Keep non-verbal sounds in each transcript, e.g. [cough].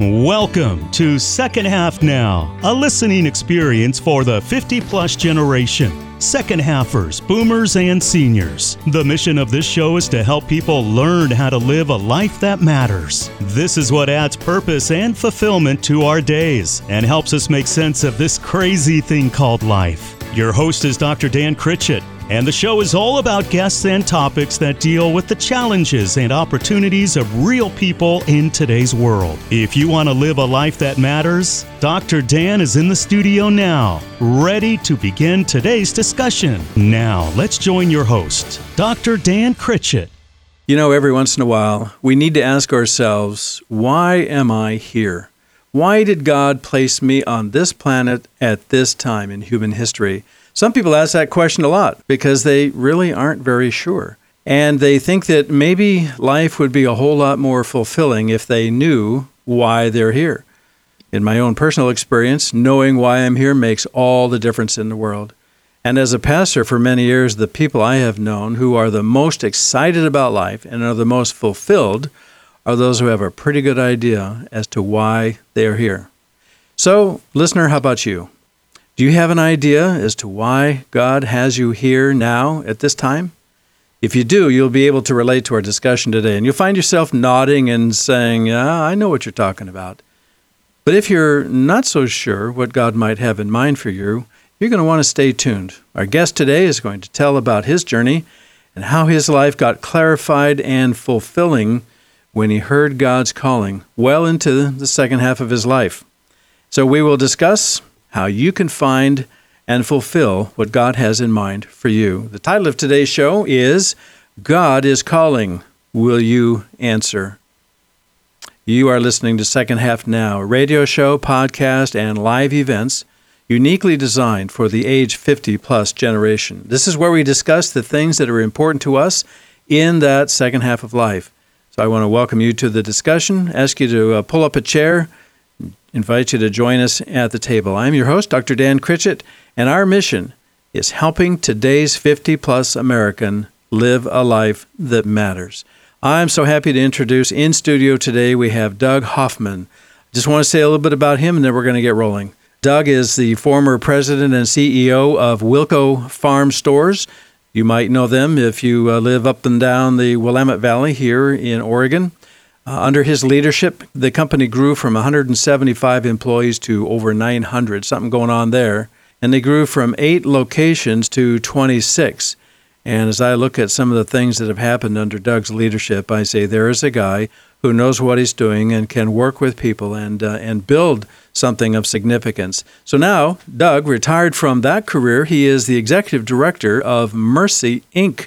Welcome to Second Half Now, a listening experience for the 50 plus generation. Second halfers, boomers, and seniors. The mission of this show is to help people learn how to live a life that matters. This is what adds purpose and fulfillment to our days and helps us make sense of this crazy thing called life. Your host is Dr. Dan Critchett, and the show is all about guests and topics that deal with the challenges and opportunities of real people in today's world. If you want to live a life that matters, Dr. Dan is in the studio now, ready to begin today's discussion. Now, let's join your host, Dr. Dan Critchett. You know, every once in a while, we need to ask ourselves, why am I here? Why did God place me on this planet at this time in human history? Some people ask that question a lot because they really aren't very sure. And they think that maybe life would be a whole lot more fulfilling if they knew why they're here. In my own personal experience, knowing why I'm here makes all the difference in the world. And as a pastor for many years, the people I have known who are the most excited about life and are the most fulfilled are those who have a pretty good idea as to why they are here. So, listener, how about you? Do you have an idea as to why God has you here now at this time? If you do, you'll be able to relate to our discussion today, and you'll find yourself nodding and saying, Yeah, I know what you're talking about. But if you're not so sure what God might have in mind for you, you're going to want to stay tuned. Our guest today is going to tell about his journey and how his life got clarified and fulfilling when he heard God's calling well into the second half of his life. So we will discuss how you can find and fulfill what God has in mind for you. The title of today's show is God is Calling. Will you answer? You are listening to Second Half Now, a radio show, podcast, and live events uniquely designed for the age 50 plus generation. This is where we discuss the things that are important to us in that second half of life. So I want to welcome you to the discussion, ask you to uh, pull up a chair, invite you to join us at the table. I'm your host, Dr. Dan Critchett, and our mission is helping today's 50 plus American live a life that matters. I'm so happy to introduce in studio today we have Doug Hoffman. Just want to say a little bit about him and then we're going to get rolling. Doug is the former president and CEO of Wilco Farm Stores. You might know them if you uh, live up and down the Willamette Valley here in Oregon. Uh, under his leadership, the company grew from 175 employees to over 900, something going on there. And they grew from eight locations to 26. And as I look at some of the things that have happened under Doug's leadership, I say there is a guy who knows what he's doing and can work with people and uh, and build something of significance. So now, Doug retired from that career. He is the executive director of Mercy Inc.,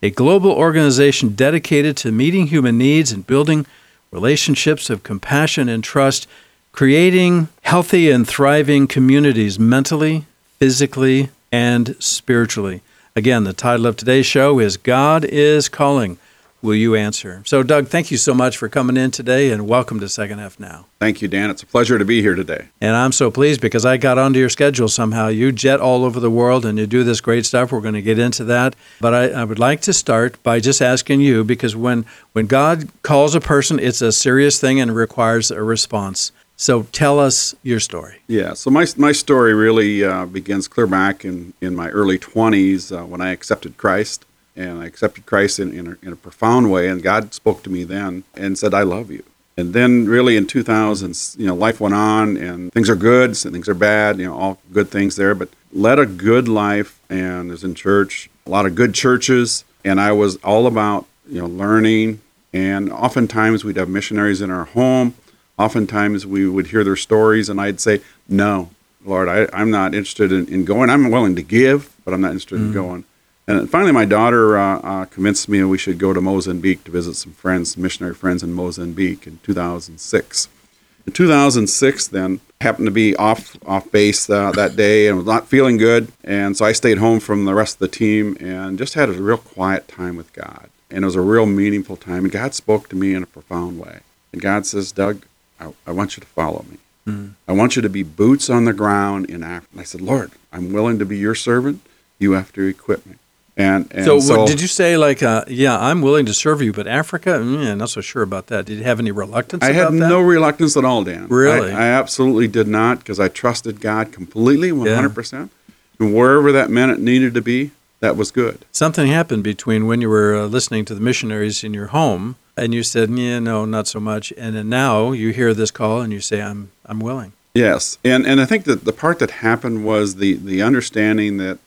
a global organization dedicated to meeting human needs and building relationships of compassion and trust, creating healthy and thriving communities mentally, physically, and spiritually. Again, the title of today's show is God is Calling. Will you answer? So, Doug, thank you so much for coming in today and welcome to Second Half Now. Thank you, Dan. It's a pleasure to be here today. And I'm so pleased because I got onto your schedule somehow. You jet all over the world and you do this great stuff. We're going to get into that. But I, I would like to start by just asking you because when, when God calls a person, it's a serious thing and requires a response. So tell us your story. Yeah, so my, my story really uh, begins clear back in, in my early 20s uh, when I accepted Christ. And I accepted Christ in, in a, in a profound way. And God spoke to me then and said, I love you. And then, really, in 2000, you know, life went on, and things are good, and things are bad. You know, all good things there. But led a good life, and was in church, a lot of good churches, and I was all about you know learning. And oftentimes we'd have missionaries in our home. Oftentimes we would hear their stories, and I'd say, "No, Lord, I, am not interested in, in, going. I'm willing to give, but I'm not interested mm. in going." And finally, my daughter uh, uh, convinced me we should go to Mozambique to visit some friends, missionary friends in Mozambique in 2006. In 2006, then happened to be off off base uh, that day and was not feeling good, and so I stayed home from the rest of the team and just had a real quiet time with God. And it was a real meaningful time. And God spoke to me in a profound way. And God says, Doug, I, I want you to follow me. Mm. I want you to be boots on the ground in Africa. And I said, Lord, I'm willing to be your servant. You have to equip me. And, and so, what, did you say like, uh, yeah, I'm willing to serve you, but Africa, mm, not so sure about that. Did you have any reluctance? I had that? no reluctance at all, Dan. Really? I, I absolutely did not because I trusted God completely, 100%. Yeah. And wherever that meant it needed to be, that was good. Something happened between when you were uh, listening to the missionaries in your home and you said, yeah, no, not so much. And then now you hear this call and you say, I'm, I'm willing. Yes. And, and I think that the part that happened was the, the understanding that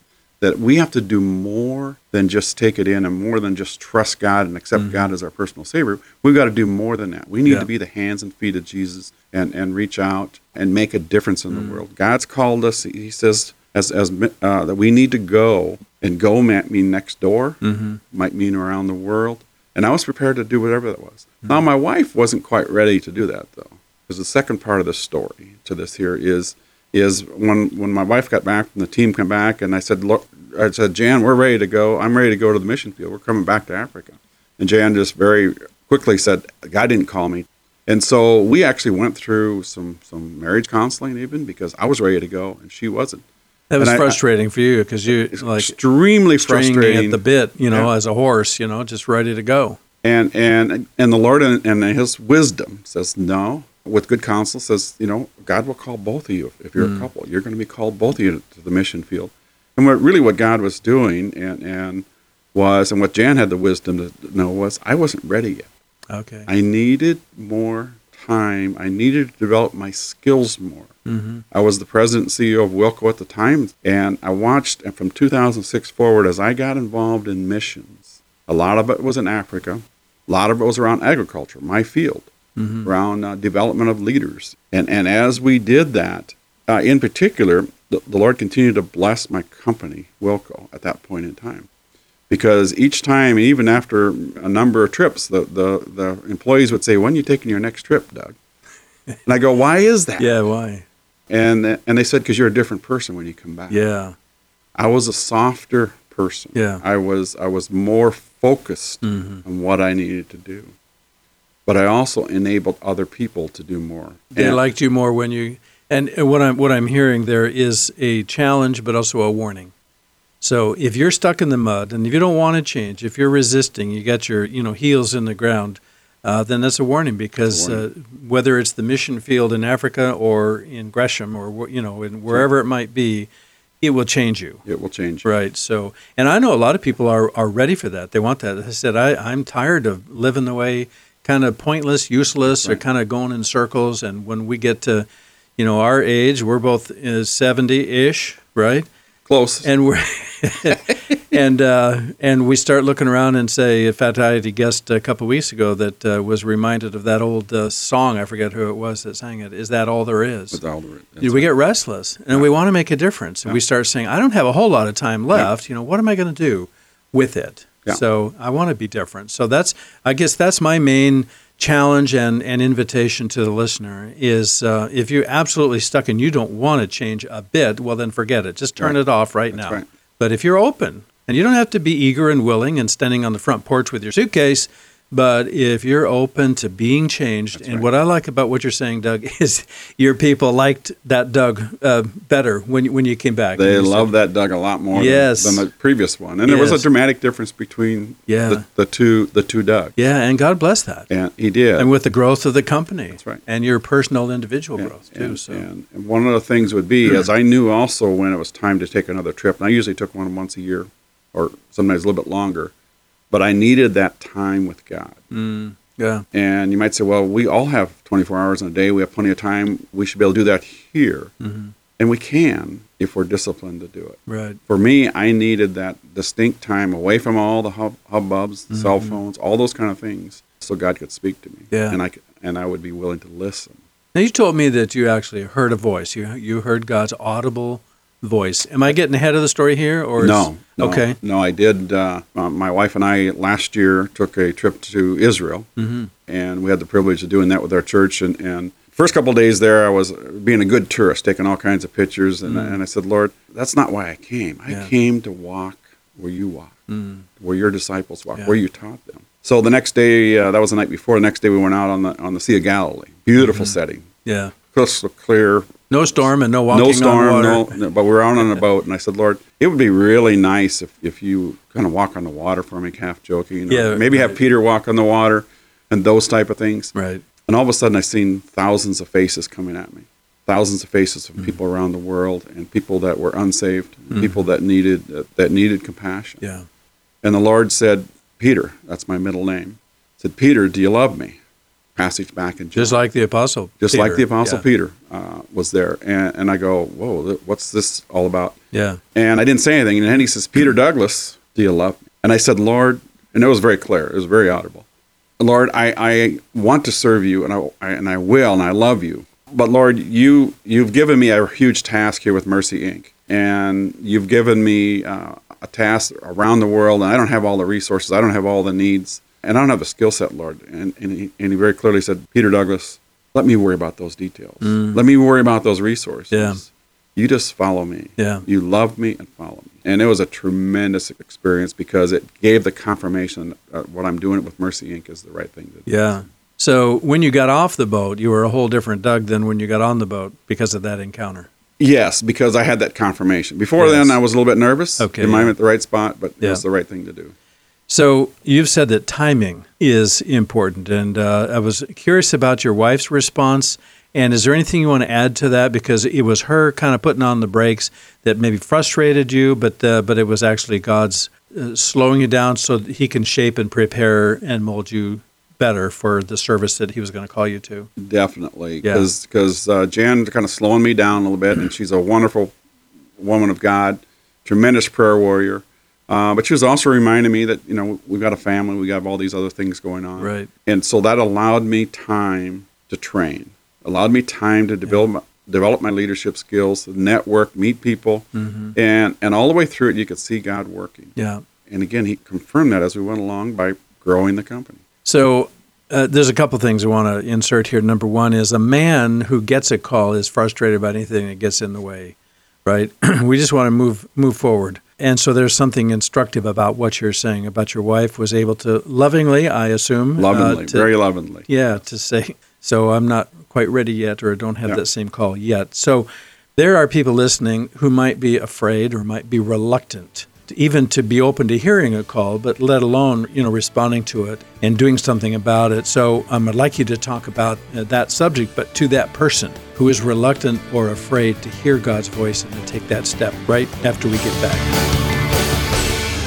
that we have to do more than just take it in and more than just trust God and accept mm-hmm. God as our personal Savior. We've got to do more than that. We need yeah. to be the hands and feet of Jesus and, and reach out and make a difference in mm-hmm. the mm. world. God's called us, He says, as, as uh, that we need to go, and go might mean next door, mm-hmm. might mean around the world. And I was prepared to do whatever that was. Mm-hmm. Now, my wife wasn't quite ready to do that, though, because the second part of the story to this here is is when when my wife got back and the team came back, and I said, "Look, I said, Jan, we're ready to go. I'm ready to go to the mission field. We're coming back to Africa." And Jan just very quickly said, "Guy didn't call me." And so we actually went through some some marriage counseling even because I was ready to go and she wasn't. That was and frustrating I, for you because you like extremely frustrating at the bit, you know, yeah. as a horse, you know, just ready to go. And and and the Lord and, and His wisdom says no, with good counsel says, you know, God will call both of you if you're mm. a couple. You're going to be called both of you to the mission field. And what really what God was doing and and was and what Jan had the wisdom to know was I wasn't ready yet. Okay. I needed more time. I needed to develop my skills more. Mm-hmm. I was the president and CEO of Wilco at the time, and I watched and from 2006 forward as I got involved in missions. A lot of it was in Africa. A lot of it was around agriculture, my field mm-hmm. around uh, development of leaders. And, and as we did that, uh, in particular, the, the, Lord continued to bless my company, Wilco, at that point in time. Because each time, even after a number of trips, the, the, the employees would say, When are you taking your next trip, Doug? And I go, Why is that? Yeah, why? And, and they said, Because you're a different person when you come back. Yeah. I was a softer person. Yeah. I was I was more focused mm-hmm. on what I needed to do but I also enabled other people to do more. They and, liked you more when you and what I'm what I'm hearing there is a challenge, but also a warning. So if you're stuck in the mud and if you don't want to change, if you're resisting, you got your you know heels in the ground, uh, then that's a warning because a warning. Uh, whether it's the mission field in Africa or in Gresham or you know in wherever it might be, it will change you. It will change. Right. So, and I know a lot of people are, are ready for that. They want that. I said, I, I'm tired of living the way kind of pointless, useless, right. or kind of going in circles. And when we get to, you know, our age, we're both uh, seventy-ish, right? Close. And we're [laughs] and uh, and we start looking around and say, in fact, I had a guest a couple of weeks ago that uh, was reminded of that old uh, song. I forget who it was that sang it. Is that all there is? That's all there is. we get restless, and yeah. we want to make a difference, and yeah. we start saying, I don't have a whole lot of time left. Yeah. You know, what am I going to do with it? So I want to be different. So that's, I guess, that's my main challenge and, and invitation to the listener is uh, if you're absolutely stuck and you don't want to change a bit, well, then forget it. Just turn right. it off right that's now. Right. But if you're open, and you don't have to be eager and willing and standing on the front porch with your suitcase, but if you're open to being changed, That's and right. what I like about what you're saying, Doug, [laughs] is your people liked that Doug uh, better when when you came back. They love that Doug a lot more yes. than, than, the previous one, and yes. there was a dramatic difference between yeah. the, the, two the two Doug. Yeah, and God bless that. And he did, and with the growth of the company. That's right, and your personal individual and, growth too. And, so, and, and one of the things would be, as I knew also when it was time to take another trip, and I usually took one once a year, or sometimes a little bit longer, but I needed that time with God. Mm yeah. And you might say, well, we all have 24 hours in a day. We have plenty of time. We should be able to do that here. Mm-hmm. And we can if we're disciplined to do it. Right. For me, I needed that distinct time away from all the hub, hubbubs, mm-hmm. cell phones, all those kind of things, so God could speak to me. Yeah. And I could, and I would be willing to listen. Now you told me that you actually heard a voice. You you heard God's audible voice. Am I getting ahead of the story here, or no? no okay, no. I did. Uh, my wife and I last year took a trip to Israel, mm-hmm. and we had the privilege of doing that with our church. And, and first couple days there, I was being a good tourist, taking all kinds of pictures. And, mm. and I said, Lord, that's not why I came. I yeah. came to walk where you walk, mm. where your disciples walk, yeah. where you taught them. So the next day, uh, that was the night before. The next day, we went out on the on the Sea of Galilee. Beautiful mm-hmm. setting. Yeah. Crystal clear. No storm and no walking no storm, on no, water. no, but we were out on a boat, and I said, Lord, it would be really nice if, if you kind of walk on the water for me, half joking. Yeah, maybe have. Peter walk on the water and those type of things. Right. And all of a sudden, I seen thousands of faces coming at me, thousands of faces Mm-hmm. of people around the world, and people that were unsaved, and people that needed that needed compassion. Yeah. And the Lord said, Peter, that's my middle name, said, Peter, do you love me? Passage back in John. Just like the apostle. Just like the Apostle Yeah. Peter uh, was there. And, and I go, whoa, what's this all about? Yeah. And I didn't say anything. And then he says, Peter Douglas, do you love me? And I said, Lord, and it was very clear. It was very audible. Lord, I, I want to serve you, and I, I and I will, and I love you. But Lord, you you've given me a huge task here with Mercy Inc. And you've given me uh, a task around the world, and I don't have all the resources. I don't have all the needs, and I don't have the skill set, Lord. And and he, and he very clearly said, Peter Douglas, let me worry about those details. Mm. Let me worry about those resources. Yeah. You just follow me. Yeah. You love me and follow me. And it was a tremendous experience because it gave the confirmation that what I'm doing with Mercy Inc. is the right thing to do. Yeah. So when you got off the boat, you were a whole different Doug than when you got on the boat because of that encounter. Yes, because I had that confirmation. Before Yes. then, I was a little bit nervous. Okay, Am I at the right spot? But Yeah. it was the right thing to do. So you've said that timing is important, and uh, I was curious about your wife's response. And is there anything you want to add to that? Because it was her kind of putting on the brakes that maybe frustrated you, but uh, but it was actually God's uh, slowing you down so that He can shape and prepare and mold you better for the service that He was going to call you to. Definitely. Yeah. Because uh, Jan kind of slowing me down a little bit, and she's a wonderful woman of God, tremendous prayer warrior. Uh, but she was also reminding me that, you know, we've got a family, we got all these other things going on. Right. And so that allowed me time to train, allowed me time to develop my, develop my leadership skills, network, meet people, Mm-hmm. and and all the way through it, you could see God working. Yeah. And again, He confirmed that as we went along by growing the company. So uh, there's a couple things I want to insert here. Number one is a man who gets a call is frustrated about anything that gets in the way, right? [clears throat] we just want to move move forward. And so there's something instructive about what you're saying about your wife was able to lovingly, I assume, uh, Lovingly, to- very lovingly. yeah, to say, so I'm not quite ready yet, or don't have Yeah. that same call yet. So there are people listening who might be afraid or might be reluctant even to be open to hearing a call, but let alone, you know, responding to it and doing something about it. So um, I'd like you to talk about uh, that subject, but to that person who is reluctant or afraid to hear God's voice and to take that step right after we get back.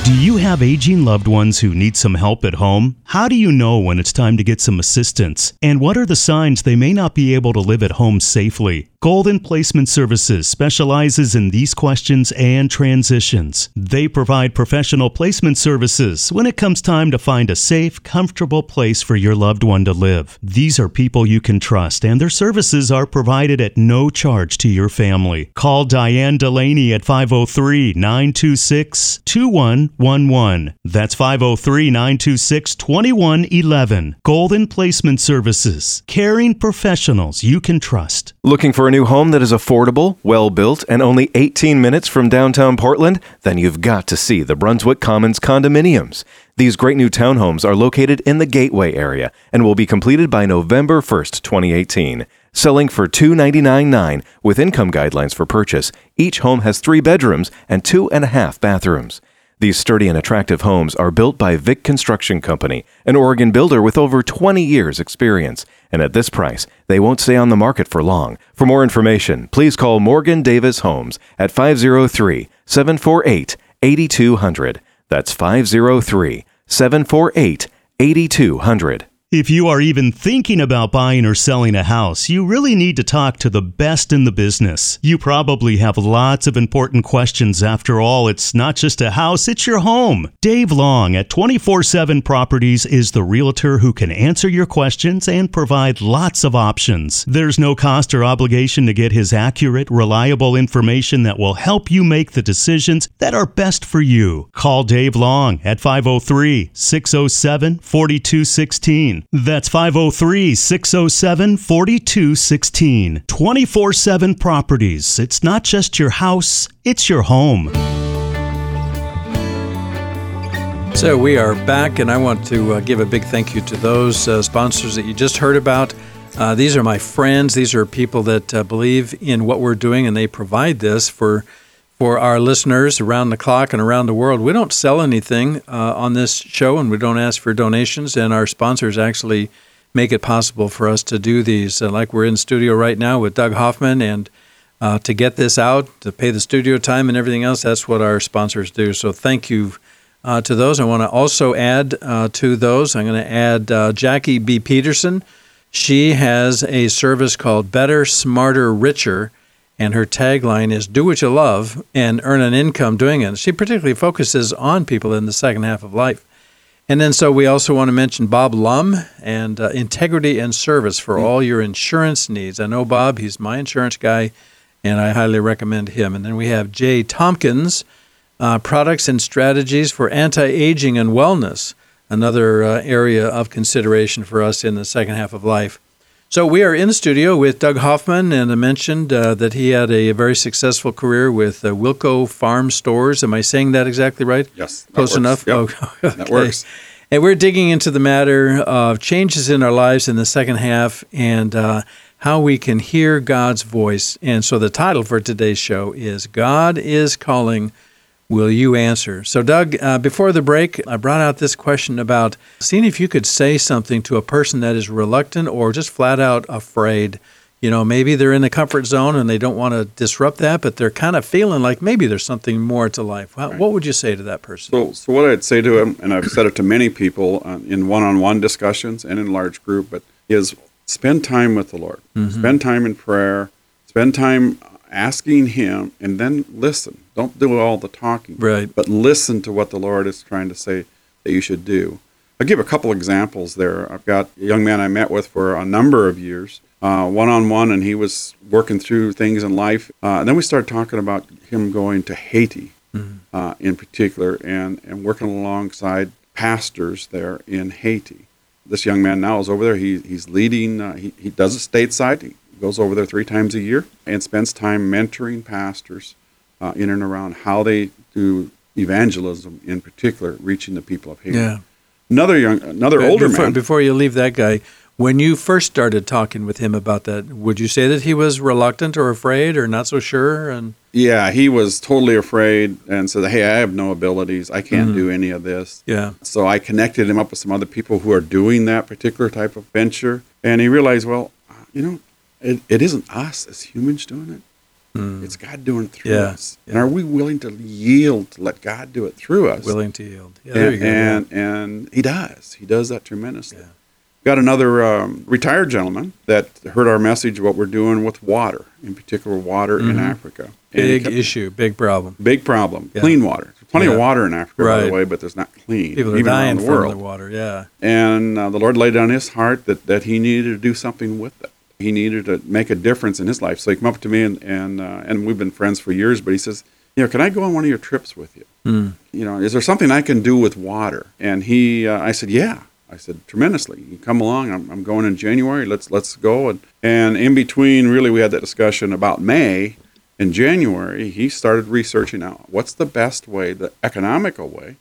Do you have aging loved ones who need some help at home? How do you know when it's time to get some assistance? And what are the signs they may not be able to live at home safely? Golden Placement Services specializes in these questions and transitions. They provide professional placement services when it comes time to find a safe, comfortable place for your loved one to live. These are people you can trust, and their services are provided at no charge to your family. Call Diane Delaney at 503 926 2111. That's 503 926 2111. Golden Placement Services. Caring professionals you can trust. Looking for a new home that is affordable, well built, and only 18 minutes from downtown Portland? Then you've got to see the Brunswick Commons condominiums. These great new townhomes are located in the Gateway area and will be completed by November 1st, 2018. Selling for $299.9 with income guidelines for purchase, each home has three bedrooms and two and a half bathrooms. These sturdy and attractive homes are built by Vic Construction Company, an Oregon builder with over 20 years' experience. And at this price, they won't stay on the market for long. For more information, please call Morgan Davis Homes at 503 748 8200. That's 503 748 8200. If you are even thinking about buying or selling a house, you really need to talk to the best in the business. You probably have lots of important questions. After all, it's not just a house, it's your home. Dave Long at 24 7 Properties is the realtor who can answer your questions and provide lots of options. There's no cost or obligation to get his accurate, reliable information that will help you make the decisions that are best for you. Call Dave Long at 503 607 4216. That's 503 607 4216. 24 7 Properties. It's not just your house, it's your home. So we are back, and I want to uh, give a big thank you to those uh, sponsors that you just heard about. Uh, these are my friends. These are people that uh, believe in what we're doing, and they provide this for for our listeners around the clock and around the world. We don't sell anything uh, on this show, and we don't ask for donations. And our sponsors actually make it possible for us to do these. Uh, like we're in studio right now with Doug Hoffman, and uh, to get this out, to pay the studio time and everything else, that's what our sponsors do. So thank you. Uh, to those, I want to also add uh, to those. I'm going to add uh, Jackie B. Peterson. She has a service called Better, Smarter, Richer, and her tagline is "Do what you love and earn an income doing it." She particularly focuses on people in the second half of life. And then, so we also want to mention Bob Lum and uh, Integrity and Service for all your insurance needs. I know Bob; he's my insurance guy, and I highly recommend him. And then we have Jay Tompkins, uh, Products and Strategies for Anti-Aging and Wellness, another uh, area of consideration for us in the second half of life. So we are in the studio with Doug Hoffman, and I mentioned uh, that he had a very successful career with uh, Wilco Farm Stores. Am I saying that exactly right? Yes. Close enough? Yep. Oh, okay. That works. And we're digging into the matter of changes in our lives in the second half and uh, how we can hear God's voice. And so the title for today's show is God is Calling. Will you answer? So, Doug, uh, before the break, I brought out this question about seeing if you could say something to a person that is reluctant or just flat out afraid. You know, maybe they're in the comfort zone and they don't want to disrupt that, but they're kind of feeling like maybe there's something more to life. What, what would you say to that person? So, so what I'd say to him, and I've said it to many people uh, in one-on-one discussions and in large group, but is spend time with the Lord. Mm-hmm. Spend time in prayer. Spend time asking Him, and then listen. Don't do all the talking, Right. But listen to what the Lord is trying to say that you should do. I'll give a couple examples there. I've got a young man I met with for a number of years, one on one, and he was working through things in life. Uh, and then we started talking about him going to Haiti uh, in particular and, and working alongside pastors there in Haiti. This young man now is over there. He, he's leading, uh, he, he does it stateside. He goes over there three times a year and spends time mentoring pastors uh, in and around how they do evangelism, in particular, reaching the people of Haiti. Yeah. Another young, another But older before, man. Before you leave that guy, when you first started talking with him about that, would you say that he was reluctant or afraid or not so sure? And Yeah, he was totally afraid and said, "Hey, I have no abilities. I can't Mm-hmm. do any of this." yeah, So I connected him up with some other people who are doing that particular type of venture, and he realized, well, you know, it, it isn't us as humans doing it; it's God doing it through. Yeah, us. And are we willing to yield to let God do it through us? willing to yield. Yeah, there and, you go. and and he does. He does that tremendously. Yeah. Got another um, retired gentleman that heard our message, what we're doing with water, in particular water in Africa. Big kept- issue, big problem. Big problem. Yeah. Clean water. There's plenty Yeah. of water in Africa, by the way, but there's not clean. People are even dying the from world. the water. Yeah, And uh, the Lord laid on his heart that, that he needed to do something with it. He needed to make a difference in his life. So he came up to me, and and, uh, and we've been friends for years. But he says, you know, can I go on one of your trips with you? Hmm. You know, is there something I can do with water? And he, uh, I said, yeah. I said tremendously. You come along. I'm, I'm going in January. Let's let's go. And and in between, really, we had that discussion about May. In January, he started researching out what's the best way, the economical way,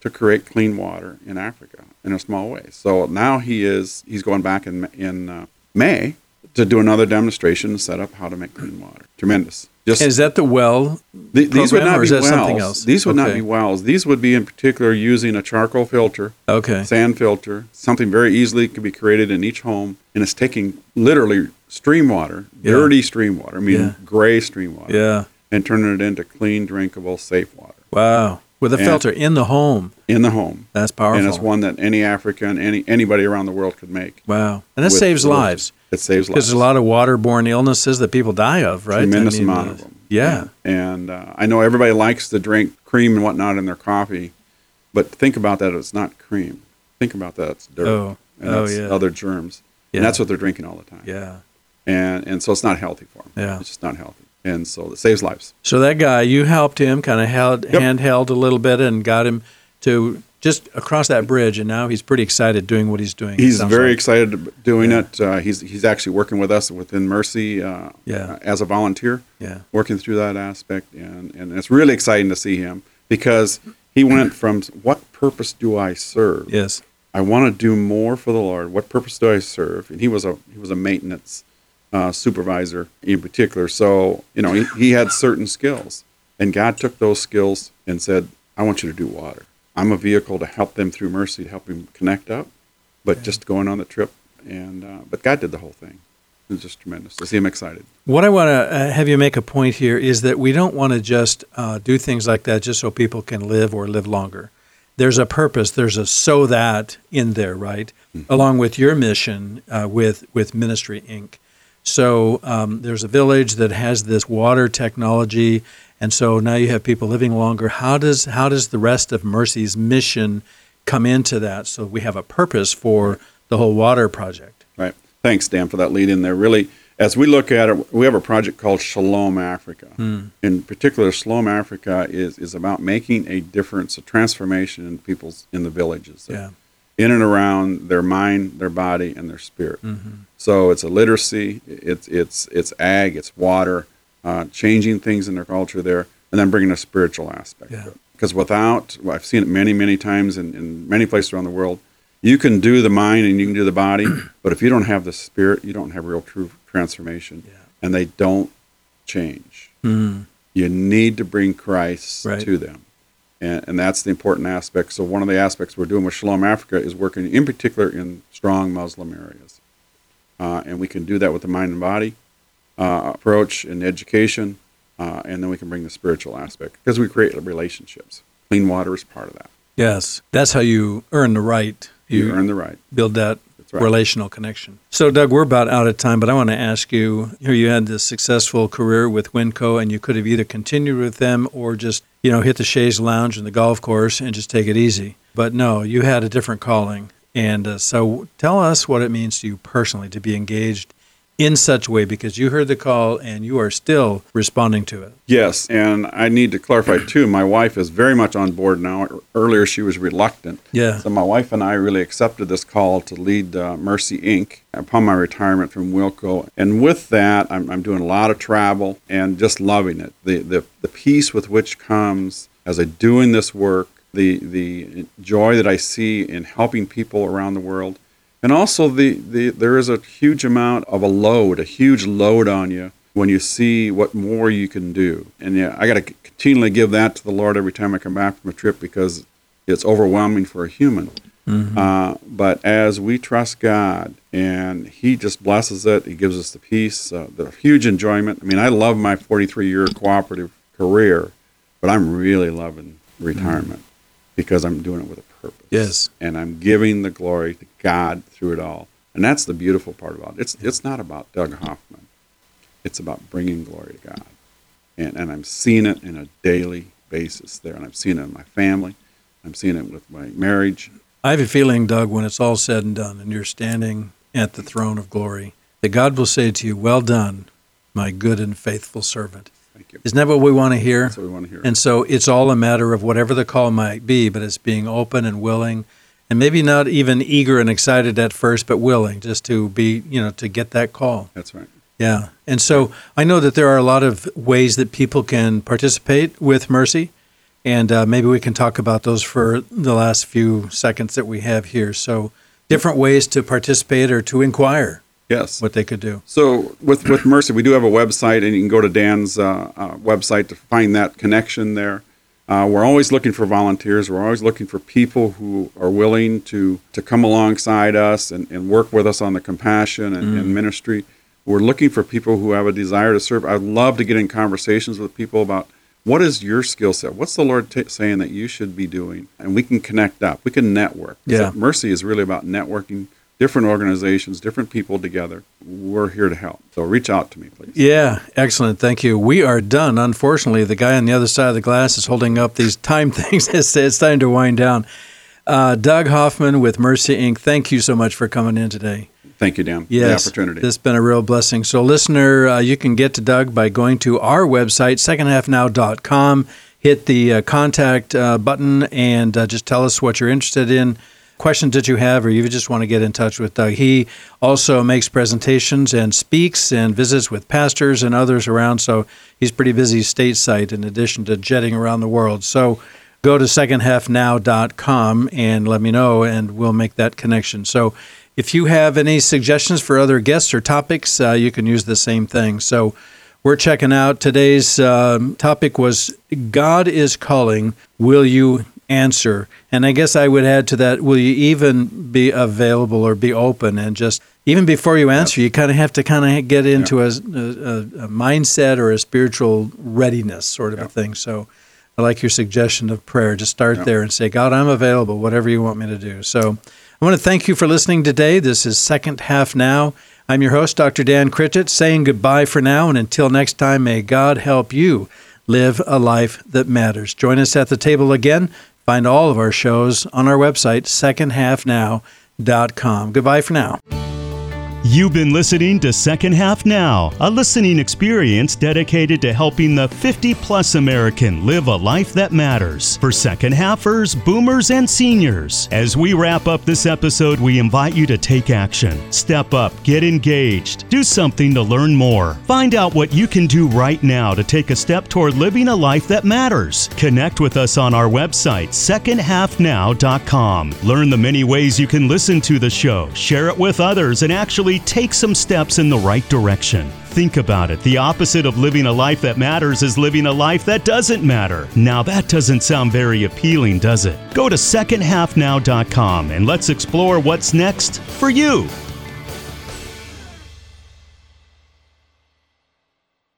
to create clean water in Africa in a small way. So now he is he's going back in in uh, May to do another demonstration and set up how to make clean water. Tremendous. Just is that the well? the- these would not be wells. something else? These would not be wells. These would be in particular using a charcoal filter, Okay, sand filter, something very easily can be created in each home, and it's taking literally stream water, Yeah. dirty stream water, meaning Yeah. gray stream water, yeah. and turning it into clean, drinkable, safe water Wow, with a And- filter in the home. in the home. That's powerful. And it's one that any African, any anybody around the world could make. wow, and that with- saves with- lives It saves lives. there's a lot of waterborne illnesses that people die of, right? Tremendous I mean, amount uh, of them. Yeah. And uh, I know everybody likes to drink cream and whatnot in their coffee, but think about that. It's not cream. Think about that. It's dirt. Oh. and Oh, that's yeah. other germs. Yeah. And that's what they're drinking all the time. Yeah. And and so it's not healthy for them. Yeah. It's just not healthy. And so it saves lives. So that guy, you helped him, kind of held Yep. handheld a little bit, and got him to just across that bridge, and now he's pretty excited doing what he's doing. He's very like. excited doing Yeah. it. Uh, he's he's actually working with us within Mercy uh, Yeah. as a volunteer. Yeah. working through that aspect, and, and it's really exciting to see him because he went from what purpose do I serve Yes. I want to do more for the Lord. What purpose do I serve? And he was a he was a maintenance uh, supervisor in particular. So you know he, he had certain skills, and God took those skills and said, "I want you to do water. I'm a vehicle to help them through mercy, to help them connect up, but just going on the trip." And uh, but God did the whole thing. It was just tremendous I see him excited. What I want to uh, have you make a point here is that we don't want to just uh, do things like that just so people can live or live longer. There's a purpose. There's a so that in there, right? Along with your mission uh, with with Ministry Inc. So um, there's a village that has this water technology, and so now you have people living longer. How does how does the rest of Mercy's mission come into that? So we have a purpose for the whole water project. Right. Thanks, Dan, for that lead in there. Really, as we look at it, we have a project called Shalom Africa. In particular, Shalom Africa is, is about making a difference, a transformation in people's in the villages, Yeah. In and around their mind, their body, and their spirit. So it's a literacy, it's it's it's ag, it's water, uh, changing things in their culture there, and then bringing a spiritual aspect. Yeah. to it. Because without, well, I've seen it many, many times in, in many places around the world. You can do the mind and you can do the body, [clears throat] but if you don't have the spirit, you don't have real true transformation, Yeah. and they don't change. Mm. You need to bring Christ Right. to them. And, and that's the important aspect. So, one of the aspects we're doing with Shalom Africa is working in particular in strong Muslim areas. Uh, and we can do that with the mind and body uh, approach and education. Uh, and then we can bring the spiritual aspect because we create relationships. Clean water is part of that. Yes, that's how you earn the right. You, earn the right. build that right. relational connection. So, Doug, we're about out of time, but I want to ask you here you had this successful career with Wilco, and you could have either continued with them or just, you know, hit the chaise Lounge and the golf course and just take it easy. But no, you had a different calling. And uh, so tell us what it means to you personally to be engaged in such a way because you heard the call and you are still responding to it. Yes, and I need to clarify too. My wife is very much on board now. Earlier, she was reluctant. Yeah. So my wife and I really accepted this call to lead uh, Mercy Inc. upon my retirement from Wilco, and with that, I'm, I'm doing a lot of travel and just loving it. The the the peace with which comes as I doing this work, the the joy that I see in helping people around the world, and also the, the there is a huge amount of a load, a huge load on you when you see what more you can do. And yeah, I got to continually give that to the Lord every time I come back from a trip because it's overwhelming for a human. Uh, but as we trust God and He just blesses it, He gives us the peace, uh, the huge enjoyment. I mean, I love my 43 year cooperative career, but I'm really loving retirement because I'm doing it with a purpose Yes. and I'm giving the glory to God through it all. And that's the beautiful part about it. It's it's not about Doug Hoffman. It's about bringing glory to God. And and I'm seeing it in a daily basis there. And I'm seeing it in my family. I'm seeing it with my marriage. I have a feeling, Doug, when it's all said and done and you're standing at the throne of glory, that God will say to you, Well done, my good and faithful servant. Thank you. Isn't that what we want to hear? That's what we want to hear. And so it's all a matter of whatever the call might be, but it's being open and willing, and maybe not even eager and excited at first, but willing just to be, you know, to get that call. That's right. Yeah. And so I know that there are a lot of ways that people can participate with Mercy, and uh, maybe we can talk about those for the last few seconds that we have here. So, different ways to participate or to inquire Yes. what they could do. So with with Mercy, we do have a website, and you can go to Dan's uh, uh, website to find that connection there. Uh, we're always looking for volunteers. We're always looking for people who are willing to to come alongside us and, and work with us on the compassion and, and ministry. We're looking for people who have a desire to serve. I'd love to get in conversations with people about what is your skill set. What's the Lord t- saying that you should be doing, and we can connect up. We can network. Yeah. Mercy is really about networking different organizations, different people together. We're here to help. So reach out to me, please. Yeah, excellent. Thank you. We are done. Unfortunately, the guy on the other side of the glass is holding up these time [laughs] things. It's, it's time to wind down. Uh, Doug Hoffman with Mercy Inc., thank you so much for coming in today. Thank you, Dan, Yes, for the opportunity. This has been a real blessing. So, listener, uh, you can get to Doug by going to our website, secondhalfnow.com. Hit the uh, contact uh, button and uh, just tell us what you're interested in, questions that you have, or you just want to get in touch with Doug. He also makes presentations and speaks and visits with pastors and others around. So, he's pretty busy stateside in addition to jetting around the world. So, go to secondhalfnow.com and let me know, and we'll make that connection. So if you have any suggestions for other guests or topics, uh, you can use the same thing. So we're checking out today's um, topic was God is calling. Will you answer? And I guess I would add to that, will you even be available or be open and just even before you answer, you kind of have to kind of get into a, a, a, mindset or a spiritual readiness sort of a thing. So I like your suggestion of prayer. Just start there and say, God, I'm available, whatever you want me to do. So I want to thank you for listening today. This is Second Half Now. I'm your host, Dr. Dan Critchett, saying goodbye for now. And until next time, may God help you live a life that matters. Join us at the table again. Find all of our shows on our website, secondhalfnow.com. Goodbye for now. You've been listening to Second Half Now, a listening experience dedicated to helping the 50 plus American live a life that matters for second halfers, boomers, and seniors. As we wrap up this episode, we invite you to take action. Step up, get engaged, do something to learn more. Find out what you can do right now to take a step toward living a life that matters. Connect with us on our website, secondhalfnow.com. Learn the many ways you can listen to the show, share it with others, and actually take some steps in the right direction. Think about it. The opposite of living a life that matters is living a life that doesn't matter. Now, that doesn't sound very appealing, does it? Go to secondhalfnow.com and let's explore what's next for you.